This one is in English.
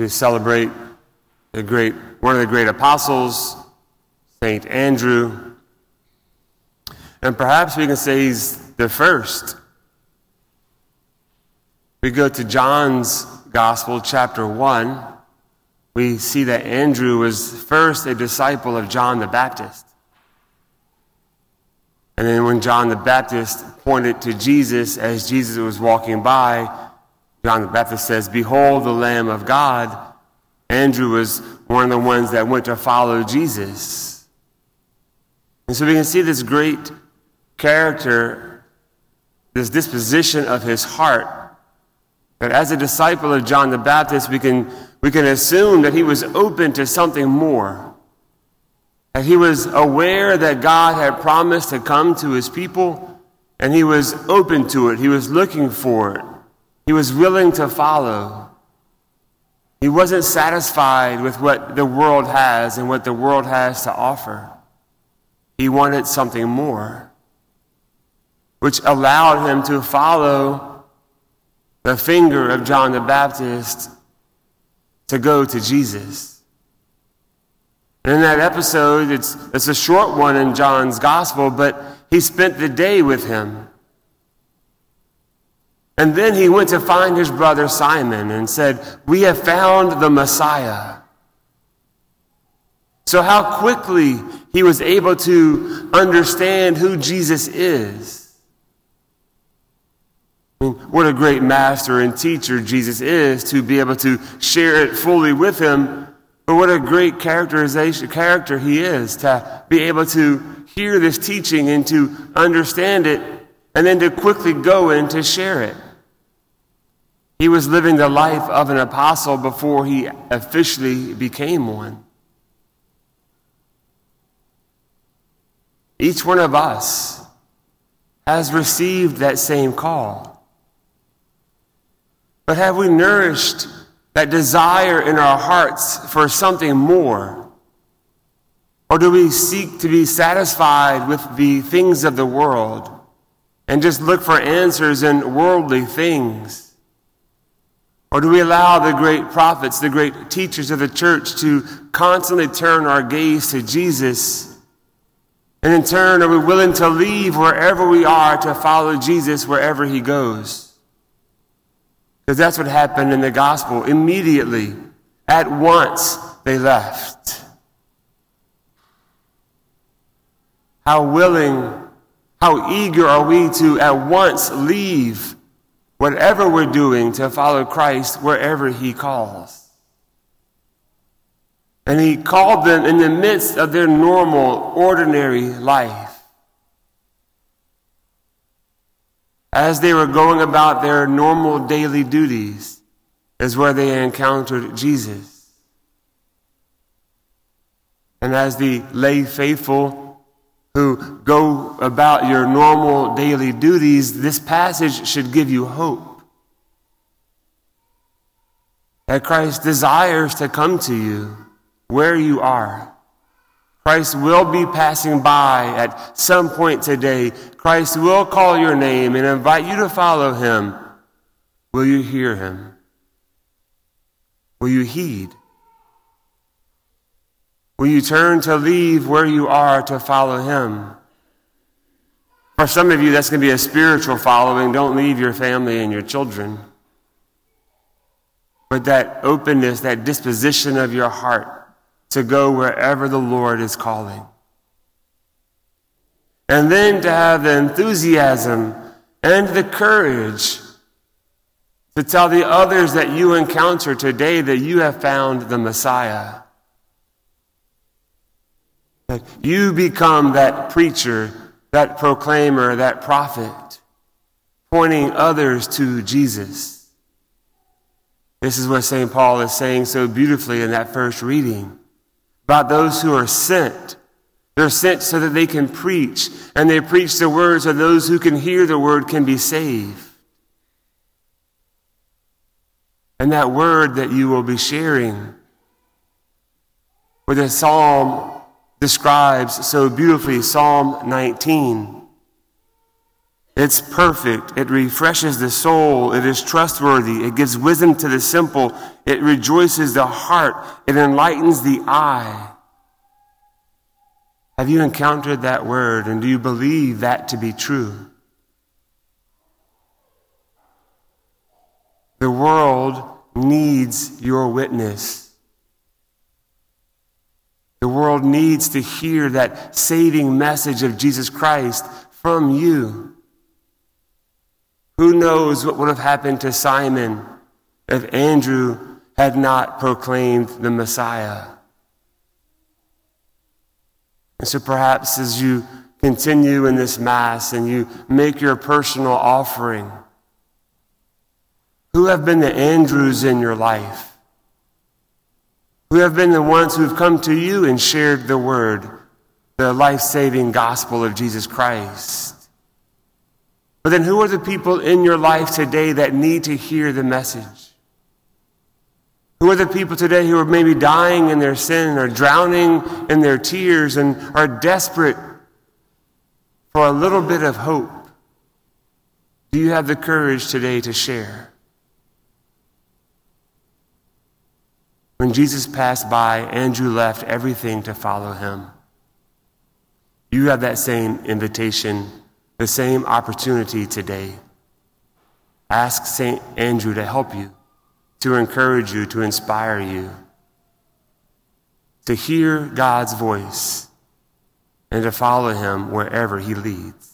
we celebrate the great, one of the great apostles, St. Andrew. And perhaps we can say he's the first. We go to John's Gospel, chapter 1. We see that Andrew was first a disciple of John the Baptist. And then when John the Baptist pointed to Jesus as Jesus was walking by, John the Baptist says, Behold the Lamb of God. Andrew was one of the ones that went to follow Jesus. And so we can see this great character, this disposition of his heart. That as a disciple of John the Baptist, we can, we can assume that he was open to something more. That he was aware that God had promised to come to his people, and he was open to it. He was looking for it. He was willing to follow. He wasn't satisfied with what the world has and what the world has to offer. He wanted something more, which allowed him to follow the finger of John the Baptist to go to Jesus. And in that episode, it's, it's a short one in John's gospel, but he spent the day with him. And then he went to find his brother Simon and said, We have found the Messiah. So, how quickly he was able to understand who Jesus is. I mean, what a great master and teacher Jesus is to be able to share it fully with him. But what a great characterization, character he is to be able to hear this teaching and to understand it and then to quickly go and to share it. He was living the life of an apostle before he officially became one. Each one of us has received that same call. But have we nourished that desire in our hearts for something more? Or do we seek to be satisfied with the things of the world and just look for answers in worldly things? Or do we allow the great prophets, the great teachers of the church to constantly turn our gaze to Jesus? And in turn, are we willing to leave wherever we are to follow Jesus wherever he goes? Because that's what happened in the gospel. Immediately, at once, they left. How willing, how eager are we to at once leave whatever we're doing to follow Christ wherever He calls. And He called them in the midst of their normal, ordinary life. As they were going about their normal daily duties, is where they encountered Jesus. And as the lay faithful who go about your normal daily duties, this passage should give you hope. That Christ desires to come to you where you are. Christ will be passing by at some point today. Christ will call your name and invite you to follow him. Will you hear him? Will you heed? Will you turn to leave where you are to follow him? For some of you, that's going to be a spiritual following. Don't leave your family and your children. But that openness, that disposition of your heart to go wherever the Lord is calling. And then to have the enthusiasm and the courage to tell the others that you encounter today that you have found the Messiah. You become that preacher, that proclaimer, that prophet, pointing others to Jesus. This is what St. Paul is saying so beautifully in that first reading about those who are sent. They're sent so that they can preach, and they preach the word so those who can hear the word can be saved. And that word that you will be sharing with a psalm describes so beautifully Psalm 19. It's perfect. It refreshes the soul. It is trustworthy. It gives wisdom to the simple. It rejoices the heart. It enlightens the eye. Have you encountered that word and do you believe that to be true? The world needs your witness. The world needs to hear that saving message of Jesus Christ from you. Who knows what would have happened to Simon if Andrew had not proclaimed the Messiah? And so perhaps as you continue in this Mass and you make your personal offering, who have been the Andrews in your life? Who have been the ones who have come to you and shared the word, the life saving gospel of Jesus Christ? But then who are the people in your life today that need to hear the message? Who are the people today who are maybe dying in their sin or drowning in their tears and are desperate for a little bit of hope? Do you have the courage today to share? When Jesus passed by, Andrew left everything to follow him. You have that same invitation, the same opportunity today. Ask St. Andrew to help you, to encourage you, to inspire you, to hear God's voice, and to follow him wherever he leads.